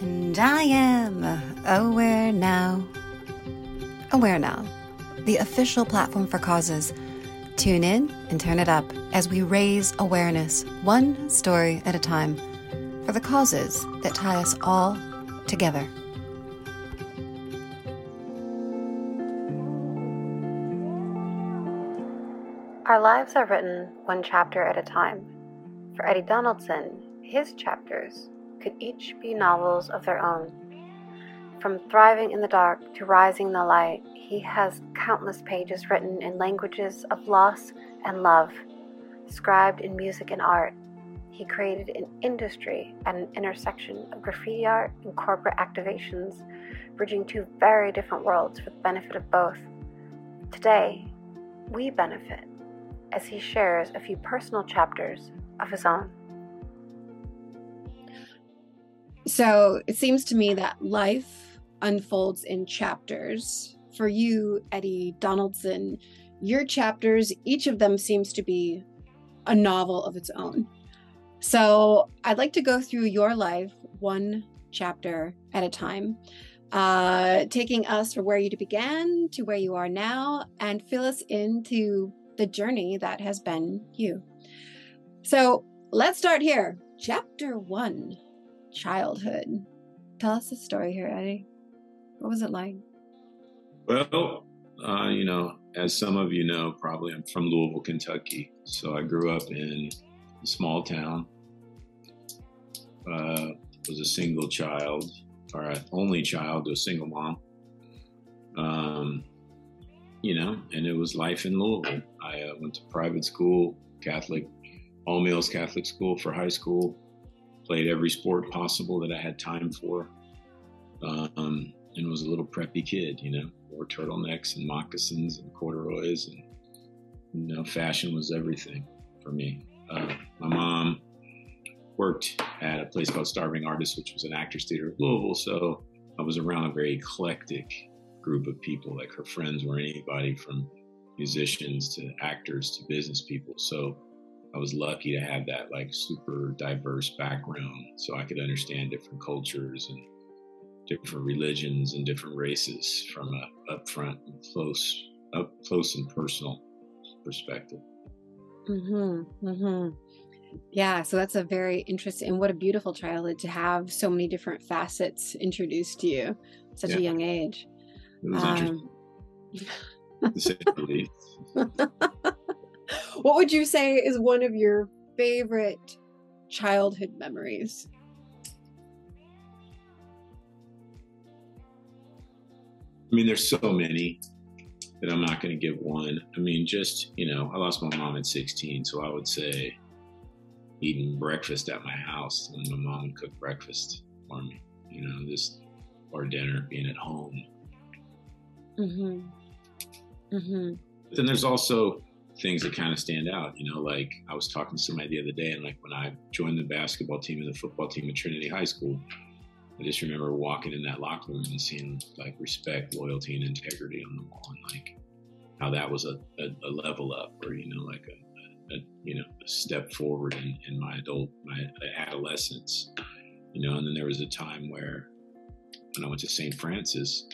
And I am Aware Now. Aware Now, the official platform for causes. Tune in and turn it up as we raise awareness, one story at a time, for the causes that tie us all together. Our lives are written one chapter at a time. For Eddie Donaldson, his chapters could each be novels of their own. From thriving in the dark to rising in the light, he has countless pages written in languages of loss and love, scribed in music and art. He created an industry at an intersection of graffiti art and corporate activations, bridging two very different worlds for the benefit of both. Today, we benefit as he shares a few personal chapters of his own. So it seems to me that life unfolds in chapters. For you, Eddie Donaldson, your chapters, each of them seems to be a novel of its own. So I'd like to go through your life one chapter at a time, uh, taking us from where you began to where you are now and fill us into the journey that has been you. So let's start here. Chapter one childhood. Tell us a story here, Eddie. What was it like? Well, uh, you know, as some of you know, probably I'm from Louisville, Kentucky. So I grew up in a small town. Uh, was a single child, or an only child to a single mom. Um, you know, and it was life in Louisville. I uh, went to private school, Catholic, all males Catholic school for high school. Played every sport possible that I had time for, um, and was a little preppy kid. You know, wore turtlenecks and moccasins and corduroys, and you know, fashion was everything for me. Uh, my mom worked at a place called Starving Artists, which was an actors theater of Louisville, so I was around a very eclectic group of people. Like her friends were anybody from musicians to actors to business people. So I was lucky to have that like super diverse background so I could understand different cultures and different religions and different races from a upfront and close up close and personal perspective. Mm-hmm. Mm-hmm. Yeah, so that's a very interesting and what a beautiful childhood to have so many different facets introduced to you such yeah. a young age. It was um, interesting. what would you say is one of your favorite childhood memories? I mean, there's so many that I'm not going to give one. I mean, just, you know, I lost my mom at 16, so I would say eating breakfast at my house when my mom would cook breakfast for me, you know, just or dinner, being at home. Mm-hmm. Mm-hmm. But then there's also things that kind of stand out. You know, like I was talking to somebody the other day, and like when I joined the basketball team and the football team at Trinity High School, I just remember walking in that locker room and seeing like respect, loyalty, and integrity on the wall, and like how that was a, a, a level up, or you know, like a, a, you know a step forward in, in my adult my adolescence. You know, and then there was a time where when I went to St. Francis,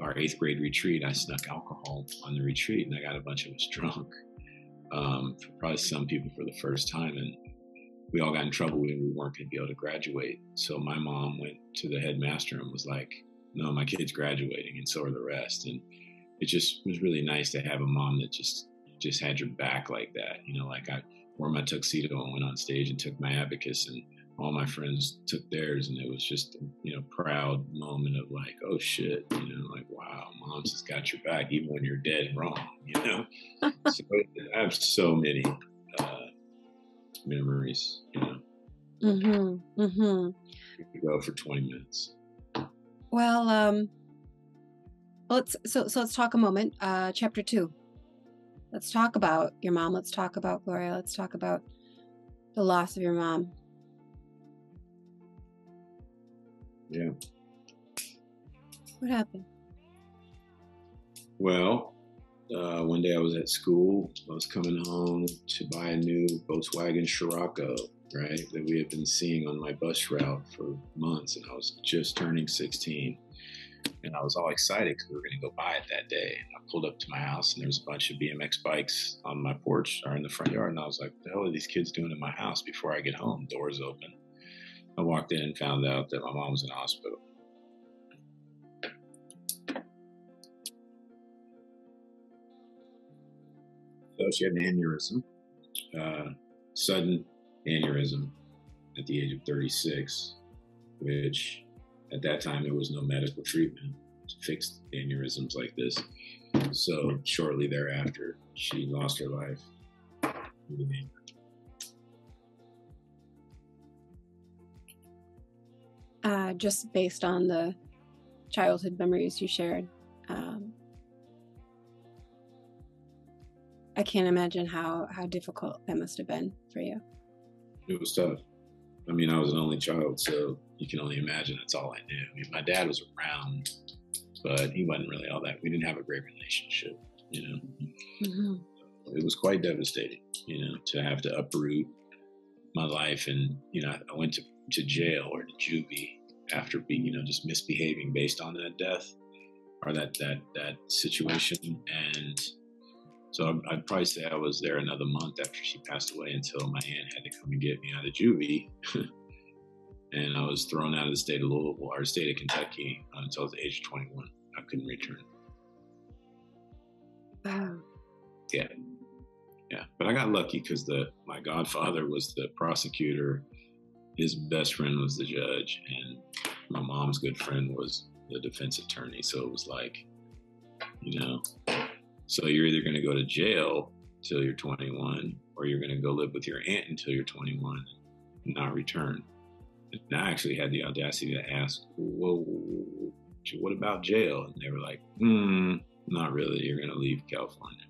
our eighth grade retreat, I snuck alcohol on the retreat, and I got a bunch of us drunk um, for probably some people for the first time. And we all got in trouble when we weren't going to be able to graduate. So my mom went to the headmaster and was like, no, my kid's graduating and so are the rest. And it just was really nice to have a mom that just, just had your back like that. You know, like I wore my tuxedo and went on stage and took my abacus and all my friends took theirs and it was just you know proud moment of like oh shit you know like wow mom's has got your back even when you're dead wrong you know? So i have so many uh, memories you know? Mm-hmm mm-hmm. Go for 20 minutes. Well um let's so so let's talk a moment uh chapter two. Let's talk about your mom. Let's talk about gloria. Let's talk about the loss of your mom Yeah. What happened? Well, uh, one day I was at school. I was coming home to buy a new Volkswagen Scirocco, right? That we had been seeing on my bus route for months, and I was just turning 16. And I was all excited because we were going to go buy it that day. And I pulled up to my house, and there was a bunch of BMX bikes on my porch or in the front yard. And I was like, "What the hell are these kids doing in my house?" Before I get home, doors open. I walked in and found out that my mom was in the hospital. So she had an aneurysm, uh, sudden aneurysm at the age of 36, which at that time there was no medical treatment to fix aneurysms like this. So shortly thereafter, she lost her life. Uh, just based on the childhood memories you shared, um, I can't imagine how how difficult that must have been for you. It was tough. I mean, I was an only child, so you can only imagine that's all I knew. I mean, my dad was around, but he wasn't really all that. We didn't have a great relationship, you know. Mm-hmm. It was quite devastating, you know, to have to uproot my life, and you know, I went to, to jail or to juvie after being, you know, just misbehaving based on that death or that that that situation, and so I'd probably say I was there another month after she passed away until my aunt had to come and get me out of juvie. and I was thrown out of the state of Louisville or state of Kentucky uh, until I was the age of 21. I couldn't return. Wow. Yeah. Yeah. But I got lucky because the my godfather was the prosecutor, his best friend was the judge, and my mom's good friend was the defense attorney. So it was like, you know, so you're either going to go to jail till you're 21, or you're going to go live with your aunt until you're 21 and not return. And I actually had the audacity to ask, well, what about jail? And they were like, hmm, not really. You're going to leave California.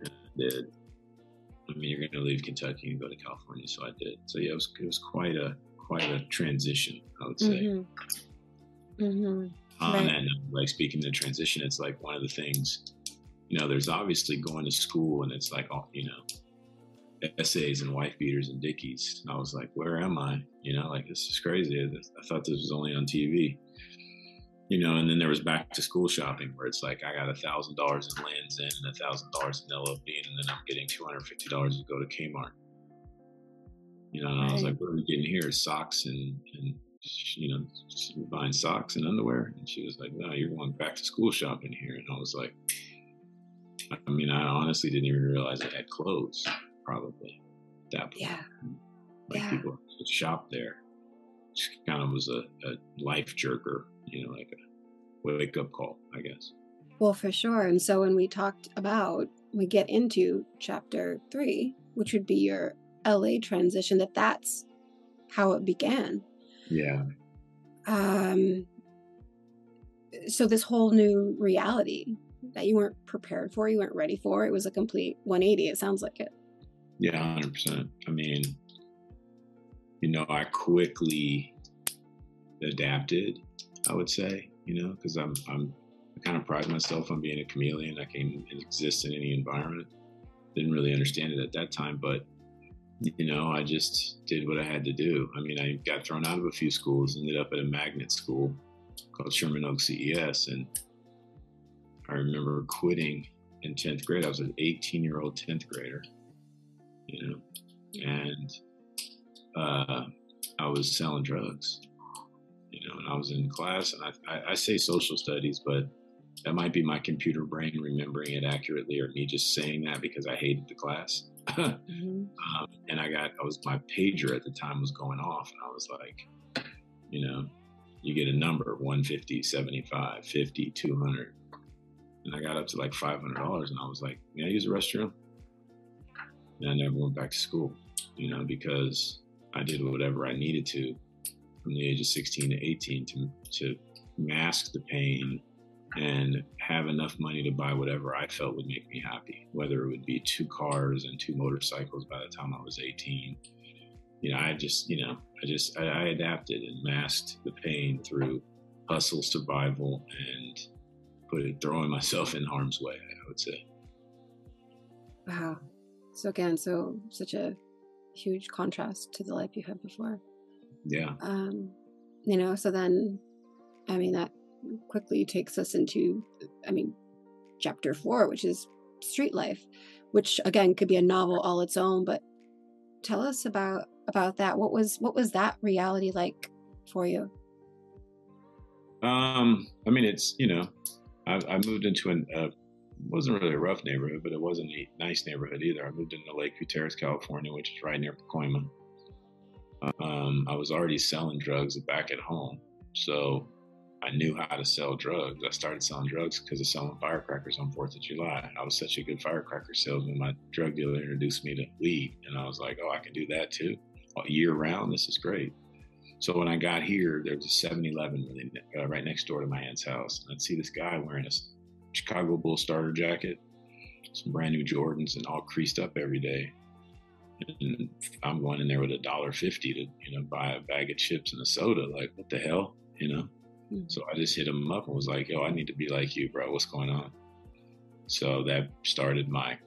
And I did. I mean, you're going to leave Kentucky and go to California. So I did. So yeah, it was, it was quite a, quite a transition, I would say. Mm-hmm. Mm-hmm. right. and like speaking of transition, it's like one of the things you know, there's obviously going to school and it's like, oh, you know, essays and wife beaters and dickies. And I was like, where am I? You know, like this is crazy. I thought this was only on TV. You know, and then there was back to school shopping where it's like I got a thousand dollars in Lands' End and a thousand dollars in LFB, and then I'm getting two hundred fifty dollars to go to Kmart. You know, and right. I was like, what are we getting here? Socks and and you know, buying socks and underwear. And she was like, no, you're going back to school shopping here. And I was like, I mean, I honestly didn't even realize it had clothes. Probably that point. Yeah. Like yeah. people shop there. Just kind of was a, a life jerker, you know, like a wake up call, I guess. Well, for sure. And so when we talked about, we get into chapter three, which would be your LA transition, that that's how it began. Yeah. Um. So this whole new reality that you weren't prepared for, you weren't ready for. It was a complete 180. It sounds like it. Yeah, 100%. I mean, you know, I quickly adapted, I would say, you know, because I'm, I'm, I kind of pride myself on being a chameleon. I can exist in any environment. Didn't really understand it at that time, but you know, I just did what I had to do. I mean, I got thrown out of a few schools, ended up at a magnet school called Sherman Oaks CES, and I remember quitting in 10th grade. I was an 18 year old 10th grader, you know, and uh, I was selling drugs, you know, and I was in class and I, I, I, say social studies, but that might be my computer brain remembering it accurately or me just saying that because I hated the class. mm-hmm. um, and I got, I was, my pager at the time was going off and I was like, you know, you get a number 150, 75, 50, 200 and I got up to like five hundred dollars, and I was like, can I use the restroom?" And I never went back to school, you know, because I did whatever I needed to from the age of sixteen to eighteen to to mask the pain and have enough money to buy whatever I felt would make me happy, whether it would be two cars and two motorcycles by the time I was 18. You know, I just, you know, I just, I, I adapted and masked the pain through hustle, survival, and put it throwing myself in harm's way, I would say. Wow. So again, so such a huge contrast to the life you had before. Yeah. Um, you know, so then, I mean, that quickly takes us into, I mean, chapter four, which is street life, which again could be a novel all its own. But tell us about about that. What was what was that reality like for you? Um, I mean, it's you know, I, I moved into an uh, wasn't really a rough neighborhood, but it wasn't a nice neighborhood either. I moved into Lakeview Terrace, California, which is right near Pacoima. Um, I was already selling drugs back at home, so I knew how to sell drugs. I started selling drugs because of selling firecrackers on Fourth of July. I was such a good firecracker salesman. My drug dealer introduced me to weed, and I was like, "Oh, I can do that too, year round. This is great." So when I got here, there was a 7-Eleven uh, right next door to my aunt's house. And I'd see this guy wearing a Chicago Bull starter jacket, some brand new Jordans, and all creased up every day. And I'm going in there with a dollar fifty to, you know, buy a bag of chips and a soda. Like, what the hell, you know? Mm-hmm. So I just hit him up and was like, "Yo, I need to be like you, bro. What's going on?" So that started my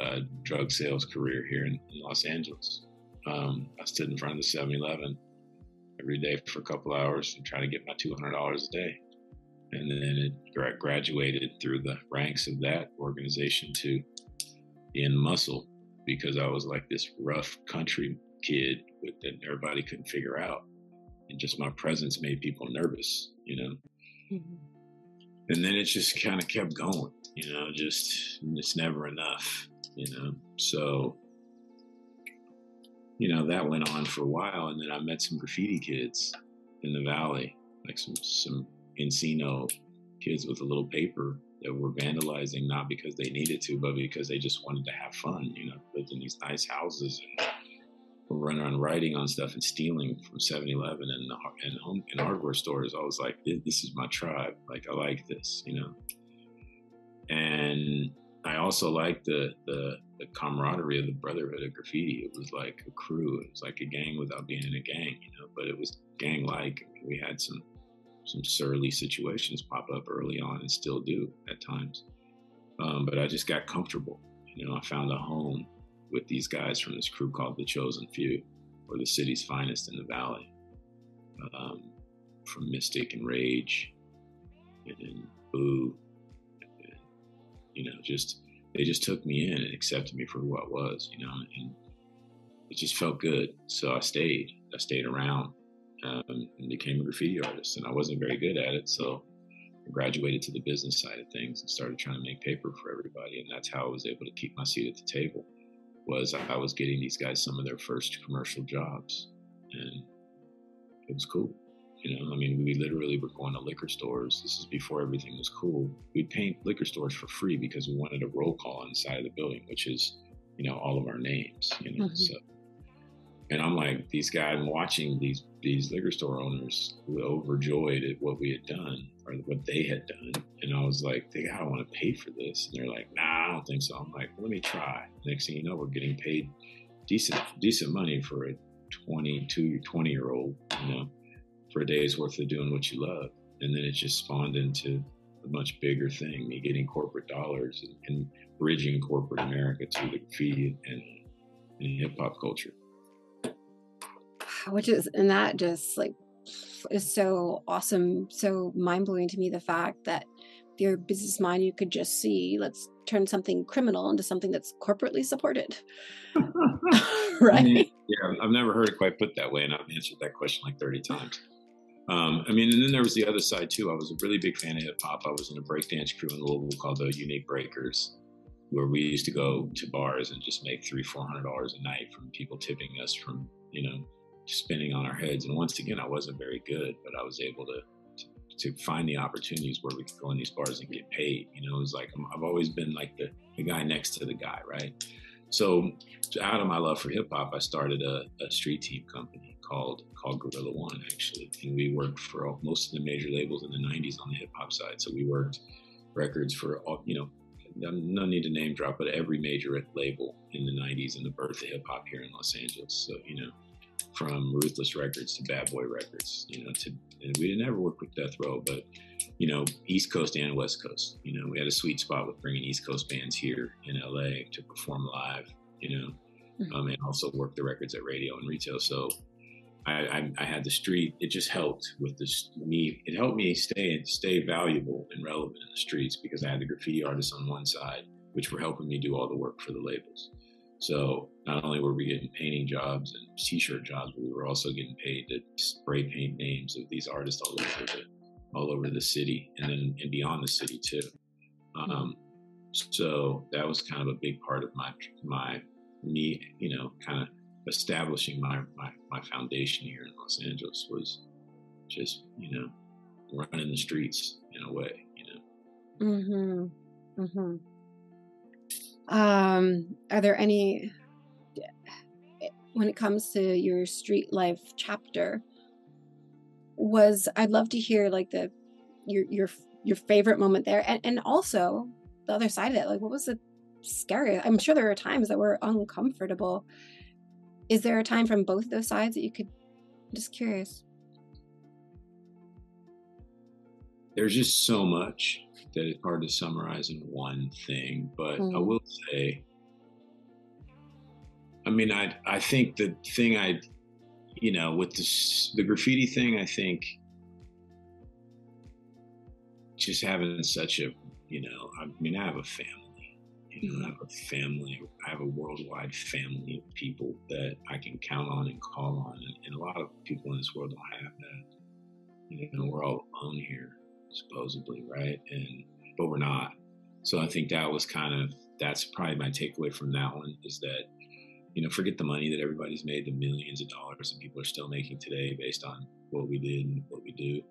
uh, drug sales career here in, in Los Angeles. Um, I stood in front of the 7-Eleven every day for a couple hours and try to get my $200 a day. And then it graduated through the ranks of that organization to in muscle because I was like this rough country kid that everybody couldn't figure out. And just my presence made people nervous, you know? Mm-hmm. And then it just kind of kept going, you know, just it's never enough, you know? So you know, that went on for a while. And then I met some graffiti kids in the valley, like some, some Encino kids with a little paper were vandalizing, not because they needed to, but because they just wanted to have fun, you know, lived in these nice houses and were running around writing on stuff and stealing from 7-Eleven and, and home and hardware stores. I was like, this is my tribe. Like, I like this, you know? And I also liked the, the, the camaraderie of the brotherhood of graffiti. It was like a crew. It was like a gang without being in a gang, you know. But it was gang like. We had some some surly situations pop up early on, and still do at times. Um, but I just got comfortable. You know, I found a home with these guys from this crew called the Chosen Few, or the city's finest in the valley. Um, from Mystic and Rage and Boo you know, just they just took me in and accepted me for who I was, you know, and it just felt good. So I stayed. I stayed around um, and became a graffiti artist, and I wasn't very good at it, so I graduated to the business side of things and started trying to make paper for everybody, and that's how I was able to keep my seat at the table. Was I was getting these guys some of their first commercial jobs, and it was cool. You know, I mean, we literally were going to liquor stores. This is before everything was cool. We'd paint liquor stores for free because we wanted a roll call inside of the building, which is, you know, all of our names. You know, mm-hmm. so. And I'm like, these guys watching these these liquor store owners overjoyed at what we had done or what they had done. And I was like, they gotta want to pay for this. And they're like, nah, I don't think so. I'm like, let me try. Next thing you know, we're getting paid decent decent money for a 22, 20 year old, you know for a day's worth of doing what you love. And then it just spawned into a much bigger thing, me getting corporate dollars and, and bridging corporate America to the graffiti and, and hip hop culture. Which is, and that just like is so awesome, so mind blowing to me. The fact that your business mind, you could just see, let's turn something criminal into something that's corporately supported. right? Yeah, I've never heard it quite put that way, and I've answered that question like 30 times. Um, I mean, and then there was the other side too. I was a really big fan of hip hop. I was in a breakdance crew in Louisville called the Unique Breakers, where we used to go to bars and just make three, four hundred dollars a night from people tipping us from, you know, spinning on our heads. And once again, I wasn't very good, but I was able to to, find the opportunities where we could go in these bars and get paid. You know, it was like I've always been like the the guy next to the guy, right? So, out of my love for hip hop, I started a, a street team company called called Gorilla One actually, and we worked for most of the major labels in the '90s on the hip hop side. So we worked records for all, you know, no need to name drop, but every major label in the '90s and the birth of hip hop here in Los Angeles. So you know, from Ruthless Records to Bad Boy Records, you know, to and we didn't ever work with Death Row, but you know, East Coast and West Coast. You know, we had a sweet spot with bringing East Coast bands here in LA to perform live. You know, mm-hmm. um, and also work the records at radio and retail. So I, I, I, had the street. It just helped with this me. It helped me stay stay valuable and relevant in the streets because I had the graffiti artists on one side, which were helping me do all the work for the labels. So not only were we getting painting jobs and t-shirt jobs, but we were also getting paid to spray paint names of these artists all over the all over the city and then and beyond the city too. Um, so that was kind of a big part of my my me, you know, kind of establishing my, my my foundation here in Los Angeles was just you know running the streets in a way, you know. Mm-hmm. Mm-hmm. Um, are there any when it comes to your street life chapter? Was I'd love to hear like the your your your favorite moment there, and and also the other side of it. Like, what was the scary? I'm sure there were times that were uncomfortable. Is there a time from both those sides that you could? I'm just curious. There's just so much that it's hard to summarize in one thing, but mm. I will say, I mean, I I think the thing I, you know, with this the graffiti thing, I think just having such a, you know, I mean, I have a family. You know, I mm-hmm. have a family. I have a worldwide family of people that I can count on and call on, and, and a lot of people in this world don't have that. You know, we're all alone here supposedly, right? And but we're not. So I think that was kind of that's probably my takeaway from that one is that you know forget the money that everybody's made, the millions of dollars that people are still making today based on what we did and what we do.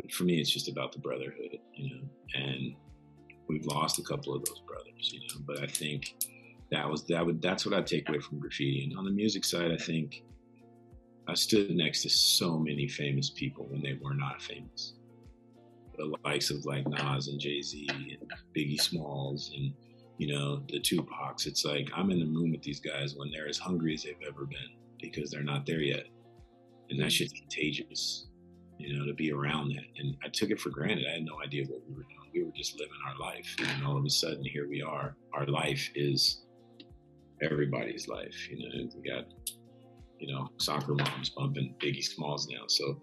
But for me, it's just about the brotherhood, you know, and we've lost a couple of those brothers, you know. But I think that was that would that's what I take away from graffiti. And on the music side, I think I stood next to so many famous people when they were not famous the likes of like Nas and Jay Z and Biggie Smalls and you know the Tupacs. It's like I'm in the room with these guys when they're as hungry as they've ever been because they're not there yet, and that shit's contagious. You know, to be around that, and I took it for granted. I had no idea what we were doing. We were just living our life, and all of a sudden, here we are. Our life is everybody's life. You know, we got you know soccer moms bumping Biggie Smalls now, so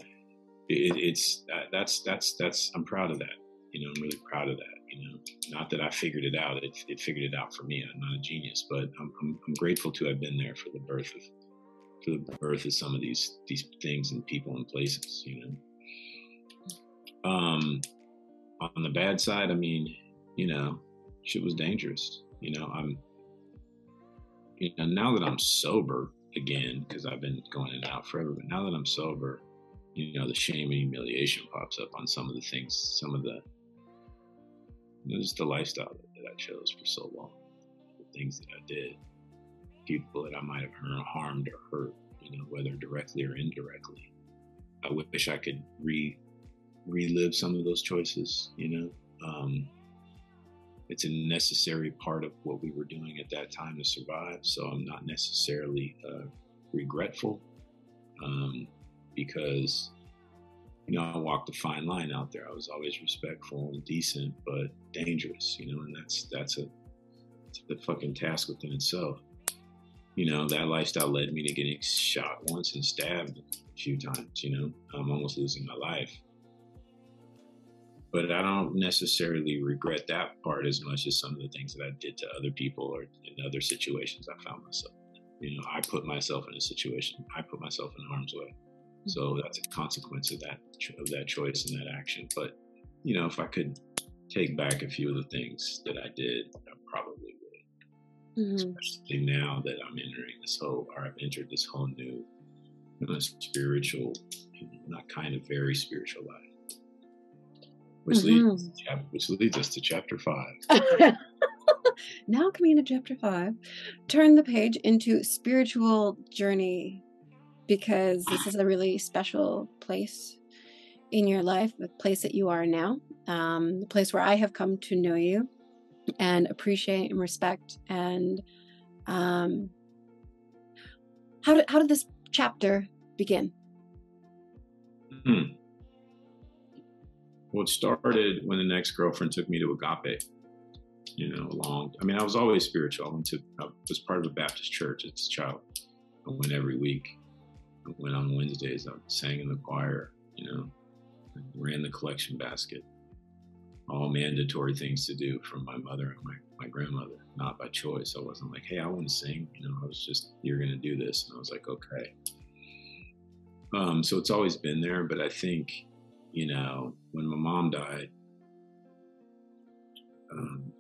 it, it's that's that's that's I'm proud of that. You know, I'm really proud of that. You know, not that I figured it out; it, it figured it out for me. I'm not a genius, but I'm, I'm, I'm grateful to have been there for the birth of for the birth of some of these these things and people and places. You know, um, on the bad side, I mean, you know, shit was dangerous. You know, I'm, you know, now that I'm sober again because I've been going in and out forever, but now that I'm sober, you know, the shame and humiliation pops up on some of the things, some of the, know, just the lifestyle that, that I chose for so long, the things that I did, people that I might have harmed or hurt, you know, whether directly or indirectly. I wish I could re relive some of those choices, you know. Um, it's a necessary part of what we were doing at that time to survive. So I'm not necessarily uh, regretful. Um, because you know I walked a fine line out there. I was always respectful and decent, but dangerous. You know, and that's that's a a fucking task within itself. You know, that lifestyle led me to getting shot once and stabbed a few times. You know, I'm almost losing my life. But I don't necessarily regret that part as much as some of the things that I did to other people or in other situations I found myself. You know, I put myself in a situation. I put myself in harm's way. So that's a consequence of that of that choice and that action. But you know, if I could take back a few of the things that I did, I probably would. Mm-hmm. Especially now that I'm entering this whole, or I've entered this whole new, you know, spiritual, not kind of very spiritual life, which mm-hmm. leads which leads us to chapter five. now coming into chapter five, turn the page into spiritual journey because this is a really special place in your life, the place that you are now, um, the place where I have come to know you and appreciate and respect. And um, how did how did this chapter begin? Hmm. Well, it started when the next girlfriend took me to Agape. you know, long. I mean, I was always spiritual. I went to, I was part of a Baptist church as a child. I went every week. Went on Wednesdays. I sang in the choir, you know, ran the collection basket. All mandatory things to do from my mother and my, my grandmother, not by choice. I wasn't like, hey, I want to sing. You know, I was just, you're going to do this. And I was like, okay. Um, so it's always been there. But I think, you know, when my mom died, um,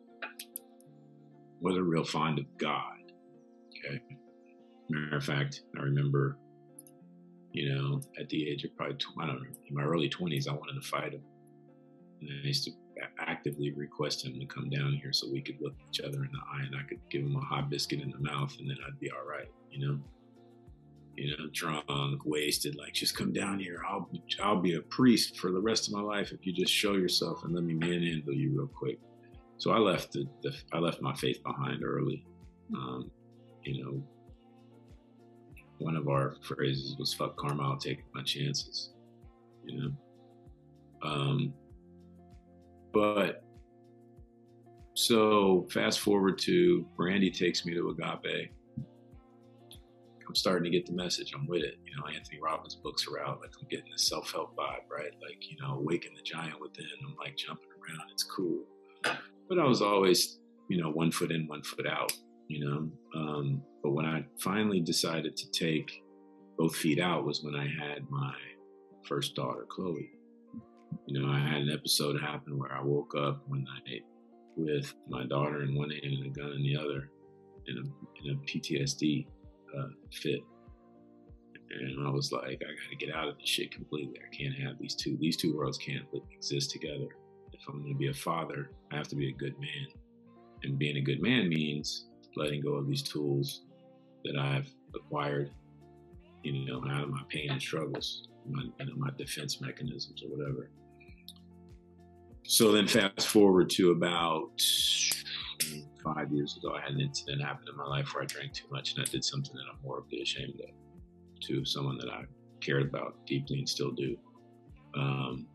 wasn't real fond of God. Okay. Matter of fact, I remember, you know, at the age of probably, I don't know, in my early 20s, I wanted to fight him. And I used to actively request him to come down here so we could look each other in the eye and I could give him a hot biscuit in the mouth and then I'd be all right, you know? You know, drunk, wasted, like just come down here. I'll I'll be a priest for the rest of my life if you just show yourself and let me manhandle you real quick. So I left the, the I left my faith behind early. Um, you know, one of our phrases was "fuck karma, I'll take my chances." You know, um, but so fast forward to Brandy takes me to Agape. I'm starting to get the message. I'm with it. You know, Anthony Robbins books are out. Like I'm getting the self help vibe, right? Like you know, awaken the giant within. I'm like jumping around. It's cool but I was always, you know, one foot in, one foot out, you know. Um, but when I finally decided to take both feet out was when I had my first daughter, Chloe. You know, I had an episode happen where I woke up one night with my daughter in one hand and a gun in the other in a, in a PTSD uh, fit. And I was like, I got to get out of this shit completely. I can't have these two. These two worlds can't exist together if I'm going to be a father, I have to be a good man. And being a good man means letting go of these tools that I've acquired, you know, out of my pain and struggles, my, you know, my defense mechanisms or whatever. So then fast forward to about five years ago, I had an incident happen in my life where I drank too much and I did something that I'm horribly ashamed of to someone that I cared about deeply and still do. Um,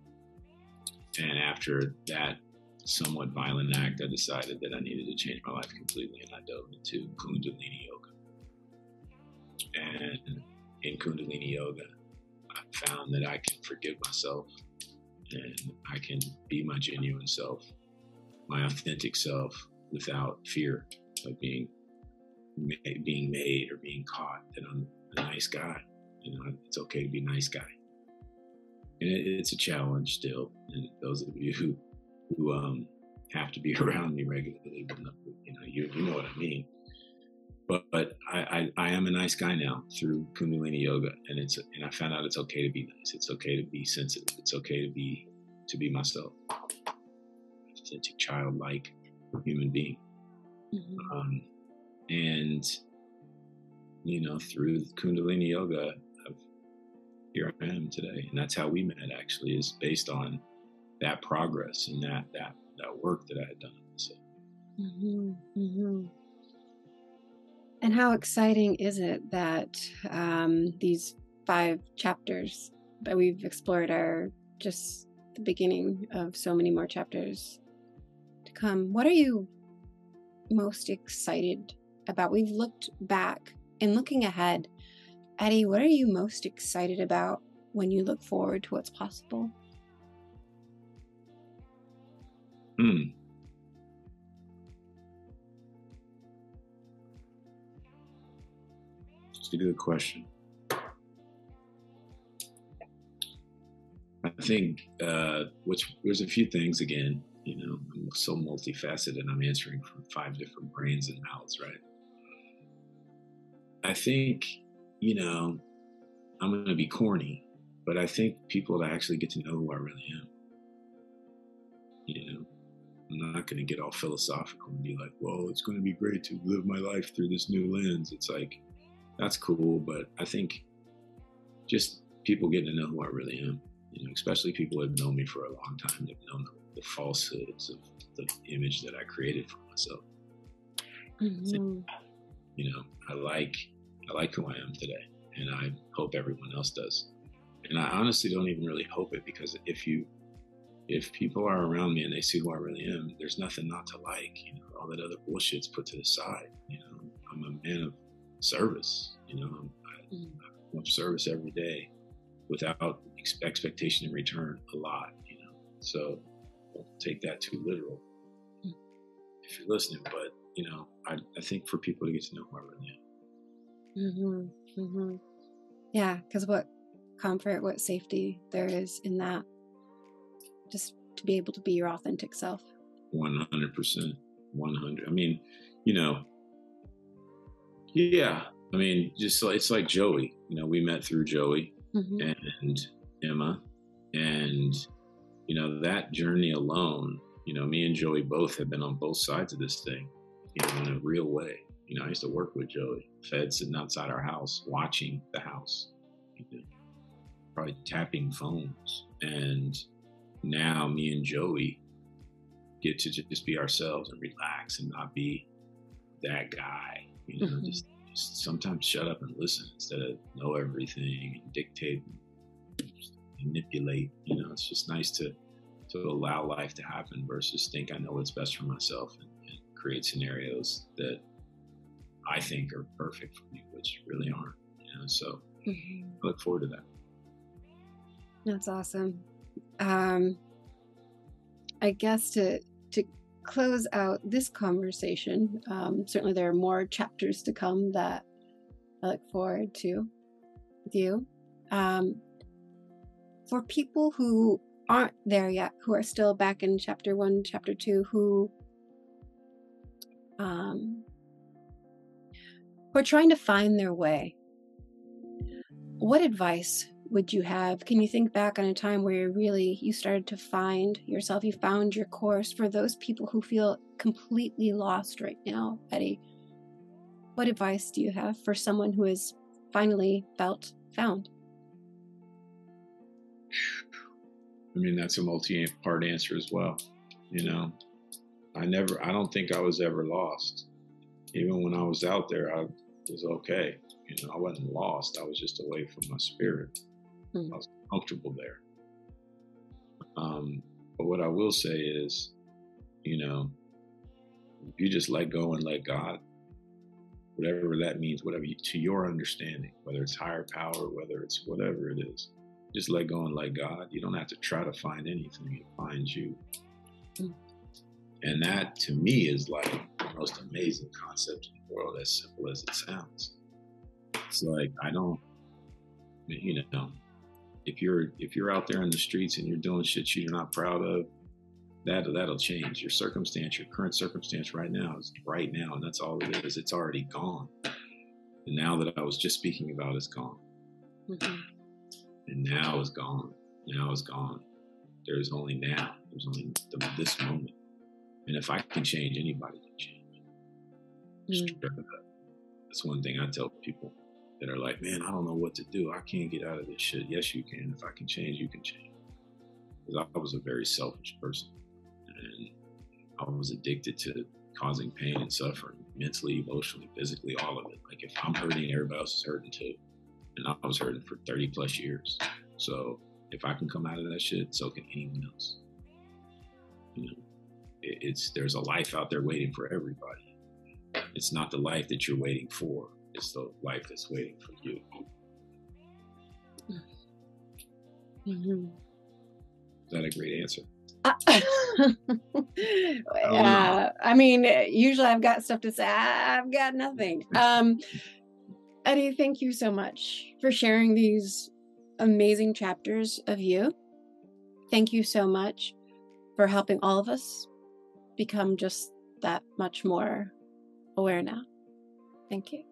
and after that somewhat violent act, I decided that I needed to change my life completely, and I dove into Kundalini Yoga. And in Kundalini Yoga, I found that I can forgive myself and I can be my genuine self, my authentic self, without fear of being being made or being caught that I'm a nice guy. You know, it's okay to be a nice guy and it, it's a challenge still. And those of you who who um, have to be around me regularly, you know, you you know what I mean. But but I, I, I am a nice guy now through Kundalini Yoga, and it's and I found out it's okay to be nice. It's okay to be sensitive. It's okay to be to be myself, authentic, childlike human being. Mm-hmm. Um, and you know, through Kundalini Yoga, I've, here I am today. And that's how we met actually is based on that progress and that that that work that I had done. So. Mm-hmm, mm-hmm. And how exciting is it that um, these five chapters that we've explored are just the beginning of so many more chapters to come? What are you most excited about? We've looked back and looking ahead Eddie, what are you most excited about when you look forward to what's possible? Hmm. A good question. I think uh, which there's a few things again. You know, I'm so multifaceted. And I'm answering from five different brains and mouths, right? I think you know, I'm going to be corny, but I think people actually get to know who I really am. You know, I'm not going to get all philosophical and be like, well, it's going to be great to live my life through this new lens. It's like, that's cool, but I think just people getting to know who I really am, you know, especially people that have known me for a long time, that have known the, the falsehoods of the image that I created for myself. Mm-hmm. You know, I like I like who I am today, and I hope everyone else does. And I honestly don't even really hope it because if you if people are around me and they see who I really am, there's nothing not to like. You know, all that other bullshit's put to the side. You know, I'm a man of service. You know, I, mm. I want service every day without ex- expectation in return a lot. You know, so don't take that too literal mm. if you're listening. But you know, I, I think for people to get to know who I really am. Mm-hmm. Mm-hmm. Yeah, because what comfort, what safety there is in that just to be able to be your authentic self. 100%. 100. I mean, you know, yeah. I mean, just it's like Joey. You know, we met through Joey mm-hmm. and Emma. And, you know, that journey alone, you know, me and Joey both have been on both sides of this thing, you know, in a real way. You know, I used to work with Joey, Fed sitting outside our house, watching the house, you know, probably tapping phones. And, now me and Joey get to just be ourselves and relax and not be that guy. You know, mm-hmm. just, just, sometimes shut up and listen instead of know everything and dictate and manipulate. You know, it's just nice to to allow life to happen versus think I know what's best for myself and, and create scenarios that I think are perfect for me, which really aren't. You know, so mm-hmm. I look forward to that. That's awesome um, I guess to to close out this conversation, um, certainly there are more chapters to come that I look forward to with you. Um, for people who aren't there yet, who are still back in chapter one, chapter two, who um, who are trying to find their way, what advice would you have? Can you think back on a time where you really you started to find yourself, you found your course for those people who feel completely lost right now, Eddie? What advice do you have for someone who has finally felt found? I mean, that's a multi-part answer as well. You know, I never, I don't think I was ever lost. Even when I was out there, I was okay. You know, I wasn't lost. I was just away from my spirit. Mm-hmm. I was comfortable there. Um, but what I will say is, you know, if you just let go and let God, whatever that means, whatever you, to your understanding, whether it's higher power, whether it's whatever it is, just let go and let God. You don't have to try to find anything; it finds you. Mm-hmm. And that, to me, is like the most amazing concept in the world, as simple as it sounds. It's like I don't, you know, if you're if you're out there in the streets and you're doing shit you're not proud of, that that'll change. Your circumstance, your current circumstance right now is right now, and that's all it is. It's already gone. And now that I was just speaking about is gone. Mm-hmm. And now is gone. Now is gone. There is only now. There's only the, this moment. And if I can change, anybody can change. Mm-hmm. That's one thing I tell people that are like, man, I don't know what to do. I can't get out of this shit. Yes, you can. If I can change, you can change. Because I was a very selfish person. And I was addicted to causing pain and suffering mentally, emotionally, physically, all of it. Like if I'm hurting, everybody else is hurting too. And I was hurting for 30 plus years. So if I can come out of that shit, so can anyone else. You know, it's there's a life out there waiting for everybody. It's not the life that you're waiting for it's the life that's waiting for you. Mm-hmm. Is that a great answer? Uh, uh, I mean, usually I've got stuff to say. I've got nothing. Um, Eddie, thank you so much for sharing these amazing chapters of you. Thank you so much for helping all of us become just that much more aware now. Thank you.